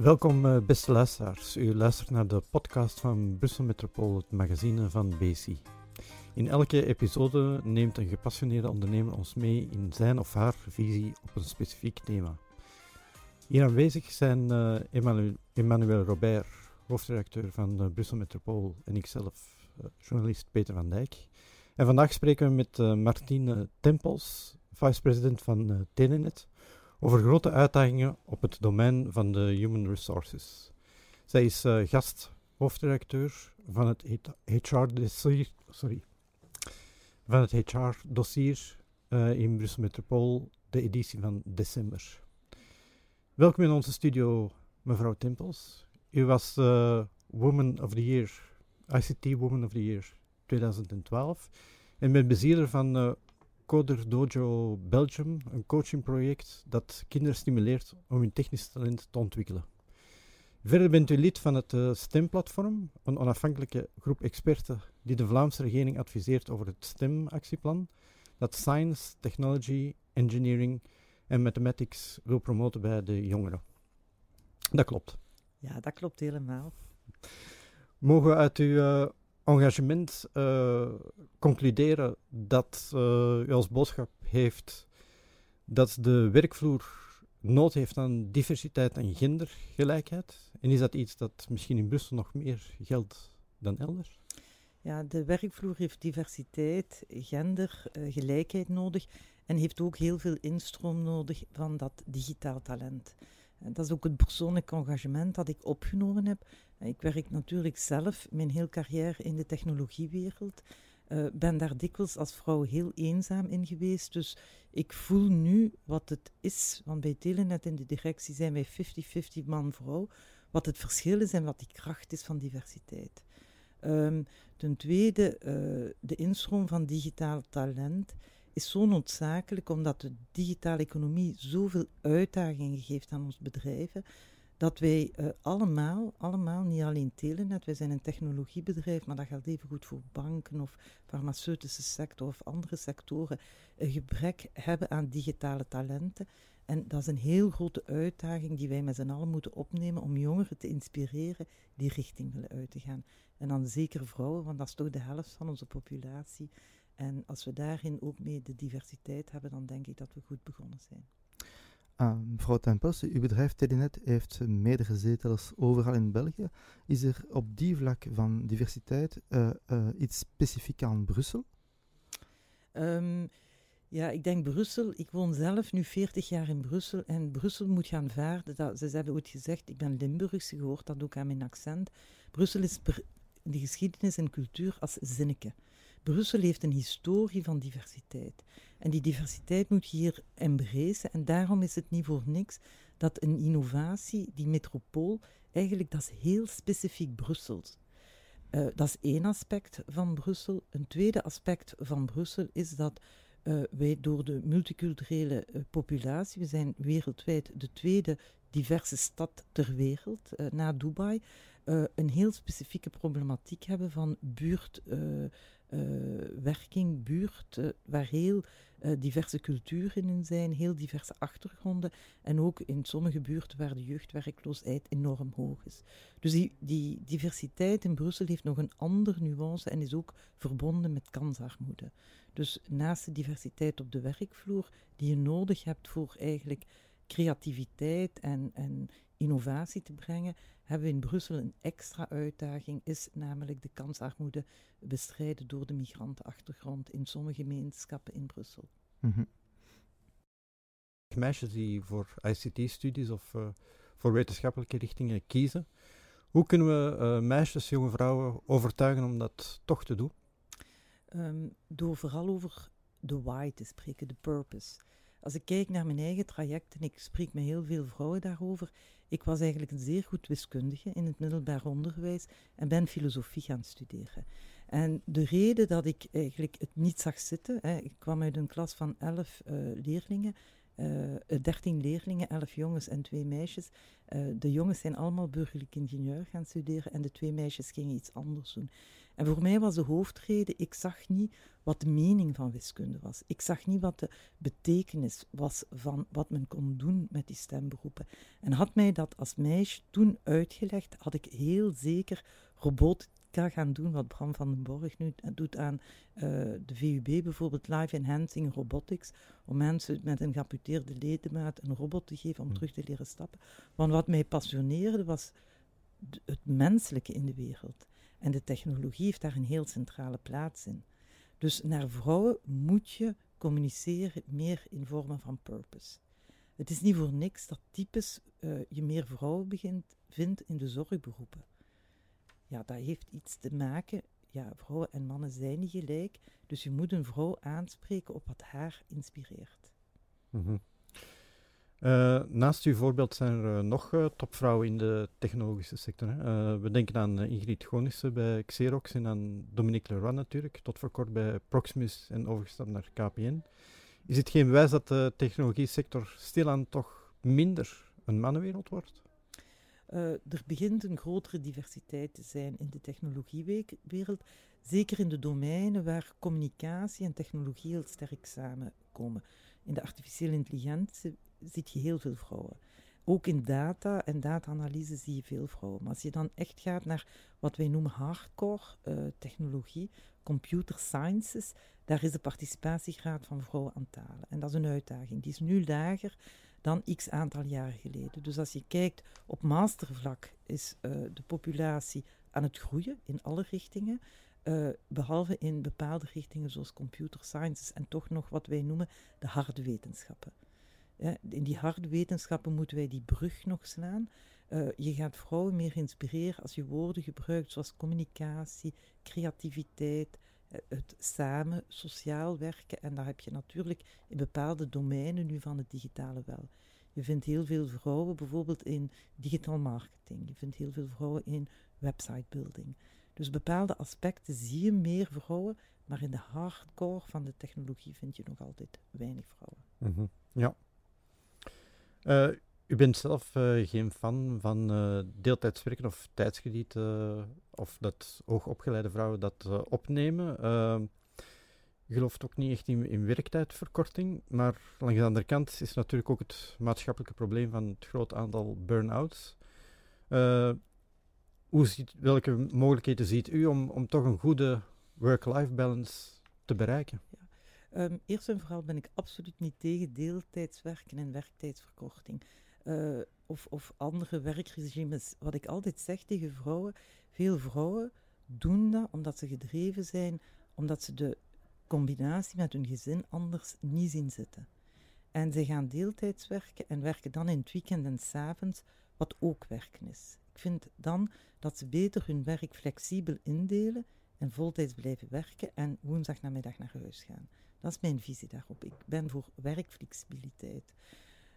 Welkom, eh, beste luisteraars. U luistert naar de podcast van Brussel Metropool, het magazine van BC. In elke episode neemt een gepassioneerde ondernemer ons mee in zijn of haar visie op een specifiek thema. Hier aanwezig zijn uh, Emmanuel, Emmanuel Robert, hoofdredacteur van uh, Brussel Metropool, en ikzelf, journalist Peter van Dijk. En vandaag spreken we met Martine Tempels, vice-president van Telenet, over grote uitdagingen op het domein van de human resources. Zij is uh, gast hoofdredacteur van het HR-dossier van het HR-dossier uh, in Brussel Metropool, de editie van december. Welkom in onze studio, mevrouw Tempels. U was uh, Woman of the Year, ICT Woman of the Year 2012 en bent bezieler van Coder Dojo Belgium, een coachingproject dat kinderen stimuleert om hun technisch talent te ontwikkelen. Verder bent u lid van het uh, STEM-platform, een onafhankelijke groep experten die de Vlaamse regering adviseert over het STEM-actieplan, dat science, technology, engineering en mathematics wil promoten bij de jongeren. Dat klopt. Ja, dat klopt helemaal. Mogen we uit uw uh, engagement uh, concluderen dat u als boodschap heeft dat de werkvloer nood heeft aan diversiteit en gendergelijkheid? En is dat iets dat misschien in Brussel nog meer geldt dan elders? Ja, de werkvloer heeft diversiteit, gendergelijkheid uh, nodig en heeft ook heel veel instroom nodig van dat digitaal talent. Dat is ook het persoonlijk engagement dat ik opgenomen heb. Ik werk natuurlijk zelf mijn hele carrière in de technologiewereld. Uh, ben daar dikwijls als vrouw heel eenzaam in geweest. Dus ik voel nu wat het is. Want bij Telenet in de directie zijn wij 50-50 man-vrouw. Wat het verschil is en wat die kracht is van diversiteit. Um, ten tweede, uh, de instroom van digitaal talent is zo noodzakelijk omdat de digitale economie zoveel uitdagingen geeft aan onze bedrijven, dat wij uh, allemaal, allemaal, niet alleen Telenet, wij zijn een technologiebedrijf, maar dat geldt even goed voor banken of farmaceutische sector of andere sectoren, een gebrek hebben aan digitale talenten. En dat is een heel grote uitdaging die wij met z'n allen moeten opnemen om jongeren te inspireren die richting willen uit te gaan. En dan zeker vrouwen, want dat is toch de helft van onze populatie. En als we daarin ook mee de diversiteit hebben, dan denk ik dat we goed begonnen zijn. Uh, mevrouw Tempels, uw bedrijf Telenet heeft meerdere zetels overal in België. Is er op die vlak van diversiteit uh, uh, iets specifiek aan Brussel? Um, ja, ik denk Brussel. Ik woon zelf nu 40 jaar in Brussel en Brussel moet gaan vaarden. Dat, ze hebben ooit gezegd, ik ben Limburgs, je hoort dat ook aan mijn accent. Brussel is in de geschiedenis en cultuur als zinneke. Brussel heeft een historie van diversiteit. En die diversiteit moet je hier embracen. En daarom is het niet voor niks dat een innovatie, die metropool, eigenlijk dat is heel specifiek Brussels. Uh, dat is één aspect van Brussel. Een tweede aspect van Brussel is dat uh, wij door de multiculturele uh, populatie, we zijn wereldwijd de tweede diverse stad ter wereld, na Dubai, een heel specifieke problematiek hebben van buurt werking, buurt, uh, waar heel uh, diverse culturen in zijn, heel diverse achtergronden. En ook in sommige buurten waar de jeugdwerkloosheid enorm hoog is. Dus die, die diversiteit in Brussel heeft nog een andere nuance en is ook verbonden met kansarmoede. Dus naast de diversiteit op de werkvloer, die je nodig hebt voor eigenlijk creativiteit en, en innovatie te brengen, hebben we in Brussel een extra uitdaging, is namelijk de kansarmoede bestrijden door de migrantenachtergrond in sommige gemeenschappen in Brussel. Mm -hmm. Meisjes die voor ICT-studies of uh, voor wetenschappelijke richtingen kiezen, hoe kunnen we uh, meisjes, jonge vrouwen overtuigen om dat toch te doen? Um, door vooral over de why te spreken, de purpose. Als ik kijk naar mijn eigen traject, en ik spreek met heel veel vrouwen daarover, ik was eigenlijk een zeer goed wiskundige in het middelbaar onderwijs en ben filosofie gaan studeren. En de reden dat ik eigenlijk het niet zag zitten, hè, ik kwam uit een klas van elf uh, leerlingen, uh, eh, 13 leerlingen, 11 jongens en twee meisjes. De jongens zijn allemaal burgerlijk ingenieur gaan studeren en de twee meisjes gingen iets anders doen. En voor mij was de hoofdreden, ik zag niet wat de mening van wiskunde was. Ik zag niet wat de betekenis was van wat men kon doen met die stemberoepen. En had mij dat als meisje toen uitgelegd, had ik heel zeker robotica gaan doen, wat Bram van den Borg nu doet aan uh, de VUB bijvoorbeeld, Live Enhancing Robotics, om mensen met een geamputeerde ledemaat een robot te geven om hmm. terug te leren stappen. Want wat mij passioneerde was het menselijke in de wereld. En de technologie heeft daar een heel centrale plaats in. Dus naar vrouwen moet je communiceren meer in vormen van purpose. Het is niet voor niks dat types uh, je meer vrouwen begint, vindt in de zorgberoepen. Ja, dat heeft iets te maken. Ja, vrouwen en mannen zijn niet gelijk. Dus je moet een vrouw aanspreken op wat haar inspireert. Mm uh, naast uw voorbeeld zijn er uh, nog uh, topvrouwen in de technologische sector. Hè? we denken aan Ingrid Gonissen bij Xerox en aan Dominique Leroy natuurlijk, tot voor kort bij Proximus en overgestapt naar KPN. Is het geen wijs dat de technologie sector stilaan toch minder een mannenwereld wordt? er begint een grotere diversiteit te zijn in de technologiewereld, zeker in de domeinen waar communicatie en technologie heel sterk samenkomen. In de artificiële intelligentie ziet je heel veel vrouwen. Ook in data en data-analyse zie je veel vrouwen. Maar als je dan echt gaat naar wat wij noemen hardcore uh, technologie, computer sciences, daar is de participatiegraad van vrouwen aan het halen. En dat is een uitdaging. Die is nu lager dan x aantal jaren geleden. Dus als je kijkt op mastervlak, is uh, de populatie aan het groeien in alle richtingen. Uh, behalve in bepaalde richtingen zoals computer sciences en toch nog wat wij noemen de harde wetenschappen in die harde wetenschappen moeten wij die brug nog slaan. Uh, je gaat vrouwen meer inspireren als je woorden gebruikt zoals communicatie, creativiteit, uh, het samen, sociaal werken. En daar heb je natuurlijk in bepaalde domeinen nu van het digitale wel. Je vindt heel veel vrouwen bijvoorbeeld in digital marketing. Je vindt heel veel vrouwen in website building. Dus bepaalde aspecten zie je meer vrouwen, maar in de hardcore van de technologie vind je nog altijd weinig vrouwen. -hmm. Ja, uh, u bent zelf uh, geen fan van uh, deeltijdswerken of tijdskrediet, of dat hoogopgeleide vrouwen dat opnemen. je gelooft ook niet echt in, in, werktijdverkorting, maar langs de andere kant is natuurlijk ook het maatschappelijke probleem van het groot aantal burn-outs. hoe ziet, welke mogelijkheden ziet u om, om toch een goede work-life balance te bereiken? Um, eerst en vooral ben ik absoluut niet tegen deeltijdswerken en werktijdsverkorting. Uh, of, of andere werkregimes. Wat ik altijd zeg tegen vrouwen, veel vrouwen doen dat omdat ze gedreven zijn, omdat ze de combinatie met hun gezin anders niet zien zitten. En ze gaan deeltijds werken en werken dan in het weekend en s'avonds, wat ook werken is. Ik vind dan dat ze beter hun werk flexibel indelen en voltijds blijven werken en woensdag namiddag naar huis gaan. Dat is mijn visie daarop. Ik ben voor werkflexibiliteit.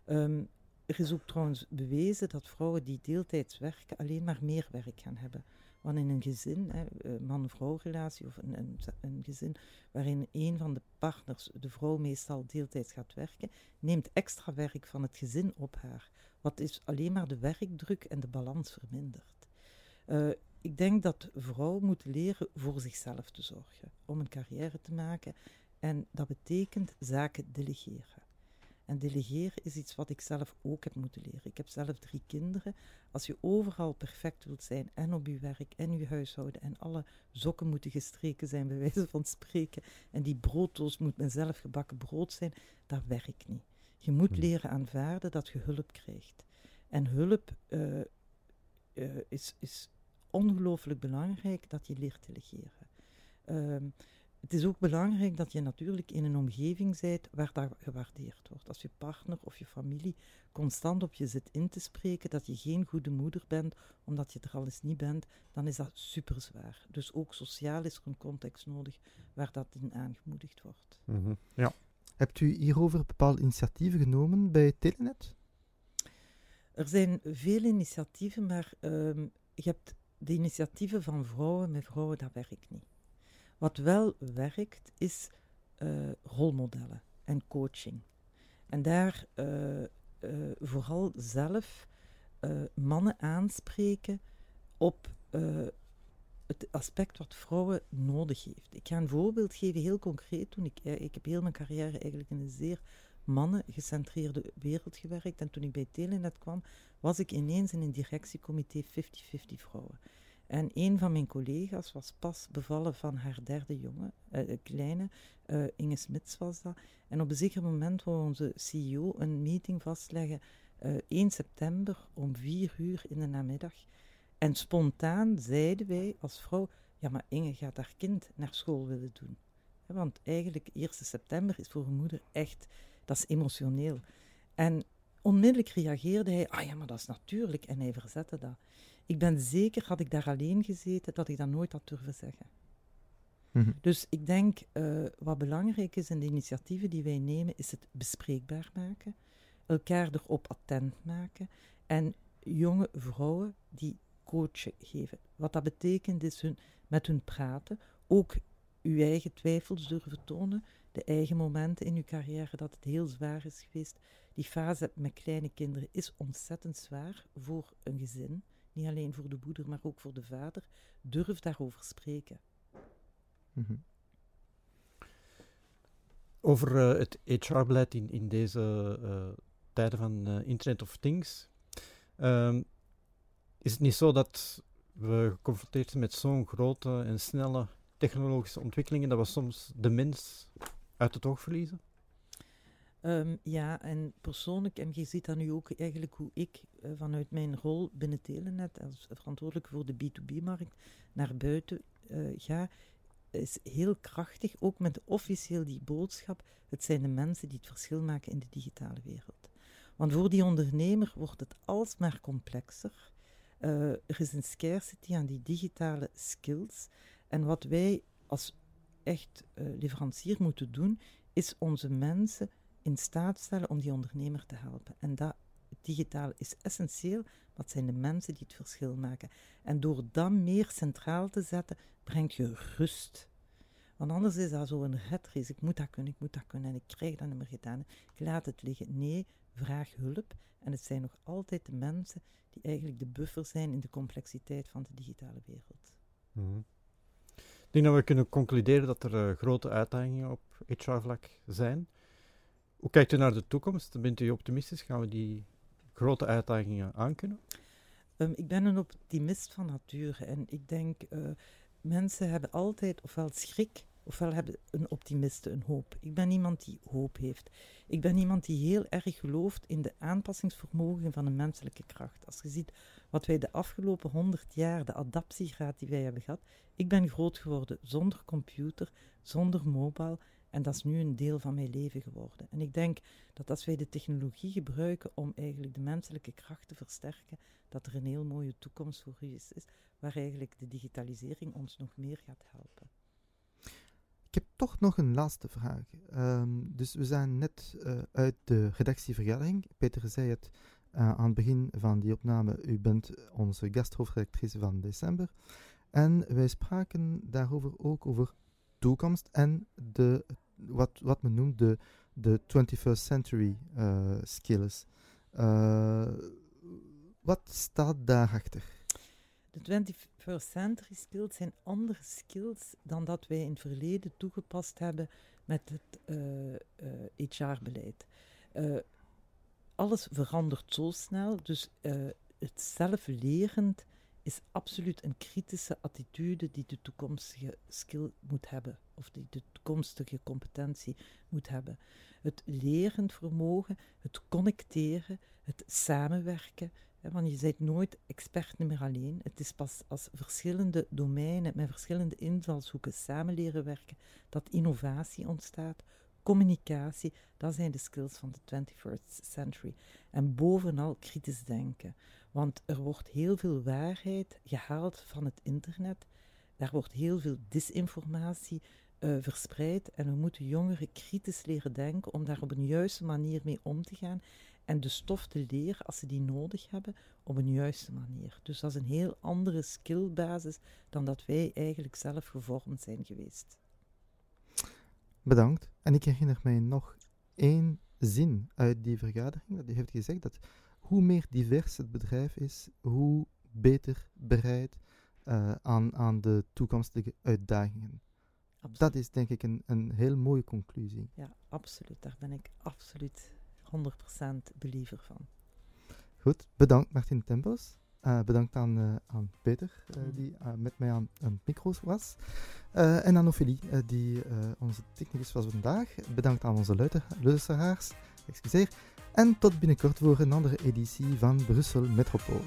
Um, er is ook trouwens bewezen dat vrouwen die deeltijds werken alleen maar meer werk gaan hebben. Want in een gezin, eh, man-vrouw relatie of een, een, een, gezin waarin een van de partners, de vrouw meestal deeltijds gaat werken, neemt extra werk van het gezin op haar. Wat is alleen maar de werkdruk en de balans vermindert. Uh, ik denk dat vrouwen moeten leren voor zichzelf te zorgen, om een carrière te maken en dat betekent zaken delegeren. En delegeren is iets wat ik zelf ook heb moeten leren. Ik heb zelf drie kinderen. Als je overal perfect wilt zijn, en op je werk, en je huishouden, en alle zokken moeten gestreken zijn, bij wijze van spreken, en die broodtoast moet mijn zelf gebakken brood zijn, dat werkt niet. Je moet hmm. leren aanvaarden dat je hulp krijgt. En hulp uh, uh, is, is ongelooflijk belangrijk dat je leert delegeren. Uh, het is ook belangrijk dat je natuurlijk in een omgeving bent waar dat gewaardeerd wordt. Als je partner of je familie constant op je zit in te spreken dat je geen goede moeder bent, omdat je er al eens niet bent, dan is dat super zwaar. Dus ook sociaal is er een context nodig waar dat in aangemoedigd wordt. Mhm, ja. Hebt u hierover bepaalde initiatieven genomen bij Telenet? Er zijn veel initiatieven, maar um, je hebt de initiatieven van vrouwen met vrouwen, dat werkt niet. Wat wel werkt, is uh, rolmodellen en coaching. En daar uh, uh, vooral zelf mannen aanspreken op het aspect wat vrouwen nodig heeft. Ik ga een voorbeeld geven, heel concreet. Toen ik, eh, ik heb heel mijn carrière eigenlijk in een zeer mannen-gecentreerde wereld gewerkt. En toen ik bij Telenet kwam, was ik ineens in een directiecomité 50-50 vrouwen. En een van mijn collega's was pas bevallen van haar derde jongen, uh, kleine, uh, Inge Smits was dat. En op een zeker moment wou onze CEO een meeting vastleggen, uh, 1 september om 4 uur in de namiddag. En spontaan zeiden wij als vrouw, ja maar Inge gaat haar kind naar school willen doen. Want eigenlijk 1 september is voor een moeder echt, dat is emotioneel. En onmiddellijk reageerde hij, ah ja maar dat is natuurlijk, en hij verzette dat. Ik ben zeker, had ik daar alleen gezeten, dat ik dat nooit had durven zeggen. Mhm. Dus ik denk, uh, wat belangrijk is in de initiatieven die wij nemen, is het bespreekbaar maken, elkaar erop attent maken en jonge vrouwen die coachen geven. Wat dat betekent is hun, met hun praten, ook uw eigen twijfels durven tonen, de eigen momenten in uw carrière dat het heel zwaar is geweest. Die fase met kleine kinderen is ontzettend zwaar voor een gezin. Niet alleen voor de moeder, maar ook voor de vader. Durf daarover spreken. Mhm. Over uh, het HR-beleid in, in deze uh, tijden van uh, Internet of Things. Ehm, is het niet zo dat we geconfronteerd zijn met zo'n grote en snelle technologische ontwikkelingen dat we soms de mens uit het oog verliezen? Um, ja, en persoonlijk, en je ziet dan nu ook eigenlijk hoe ik uh, vanuit mijn rol binnen Telenet als verantwoordelijk voor de B2B-markt naar buiten uh, ga, is heel krachtig, ook met officieel die boodschap, het zijn de mensen die het verschil maken in de digitale wereld. Want voor die ondernemer wordt het alsmaar complexer. Uh, er is een scarcity aan die digitale skills. En wat wij als echt leverancier moeten doen, is onze mensen in staat stellen om die ondernemer te helpen. En dat digitaal is essentieel, dat zijn de mensen die het verschil maken. En door dat meer centraal te zetten, brengt je rust. Want anders is dat zo een redrace. Ik moet dat kunnen, ik moet dat kunnen en ik krijg dat niet meer gedaan. Ik laat het liggen. Nee, vraag hulp. En het zijn nog altijd de mensen die eigenlijk de buffer zijn in de complexiteit van de digitale wereld. Mhm. Ik denk dat we kunnen concluderen dat er uh, grote uitdagingen op HR-vlak zijn. Hoe kijkt u naar de toekomst? Bent u optimistisch? Gaan we die grote uitdagingen aankunnen? Um, ik ben een optimist van nature en ik denk, uh, mensen hebben altijd ofwel schrik, ofwel hebben een optimiste een hoop. Ik ben iemand die hoop heeft. Ik ben iemand die heel erg gelooft in de aanpassingsvermogen van de menselijke kracht. Als je ziet wat wij de afgelopen honderd jaar, de adaptiegraad die wij hebben gehad. Ik ben groot geworden zonder computer, zonder mobile en dat is nu een deel van mijn leven geworden. En ik denk dat als wij de technologie gebruiken om eigenlijk de menselijke kracht te versterken, dat er een heel mooie toekomst voor is, is waar eigenlijk de digitalisering ons nog meer gaat helpen. Ik heb toch nog een laatste vraag. Um, dus we zijn net uh, uit de redactievergadering. Peter zei het uh, aan het begin van die opname. U bent onze gasthoofdredactrice van december. En wij spraken daarover ook over toekomst en de wat, wat men noemt de, de 21st century uh, skills. Uh, wat staat daarachter? De 21st century skills zijn andere skills dan dat wij in het verleden toegepast hebben met het HR-beleid. alles verandert zo snel, dus het zelflerend is absoluut een kritische attitude die de toekomstige skill moet hebben, of die de toekomstige competentie moet hebben. Het lerend vermogen, het connecteren, het samenwerken. Want je bent nooit expert meer alleen. Het is pas als verschillende domeinen met verschillende invalshoeken samen leren werken dat innovatie ontstaat. Communicatie, dat zijn de skills van de 21st century. En bovenal kritisch denken. Want er wordt heel veel waarheid gehaald van het internet. Daar wordt heel veel disinformatie uh, verspreid. En we moeten jongeren kritisch leren denken om daar op een juiste manier mee om te gaan. En de stof te leren als ze die nodig hebben op een juiste manier. Dus dat is een heel andere skillbasis dan dat wij eigenlijk zelf gevormd zijn geweest. Bedankt. En ik herinner mij nog één zin uit die vergadering. Dat u heeft gezegd dat hoe meer divers het bedrijf is, hoe beter bereid eh, aan, aan de toekomstige uitdagingen. Absoluut. Dat is denk ik een, een heel mooie conclusie. Ja, absoluut. Daar ben ik absoluut 100% believer van. Goed, bedankt Martin Tempels. Eh, bedankt aan, eh, aan Peter, eh, Mhm. die met mij aan, aan het micro's was. En aan Ophelie, die onze technicus was vandaag. Bedankt aan onze luisteraars. Excuseer. En tot binnenkort voor een andere editie van Brussel Metropool.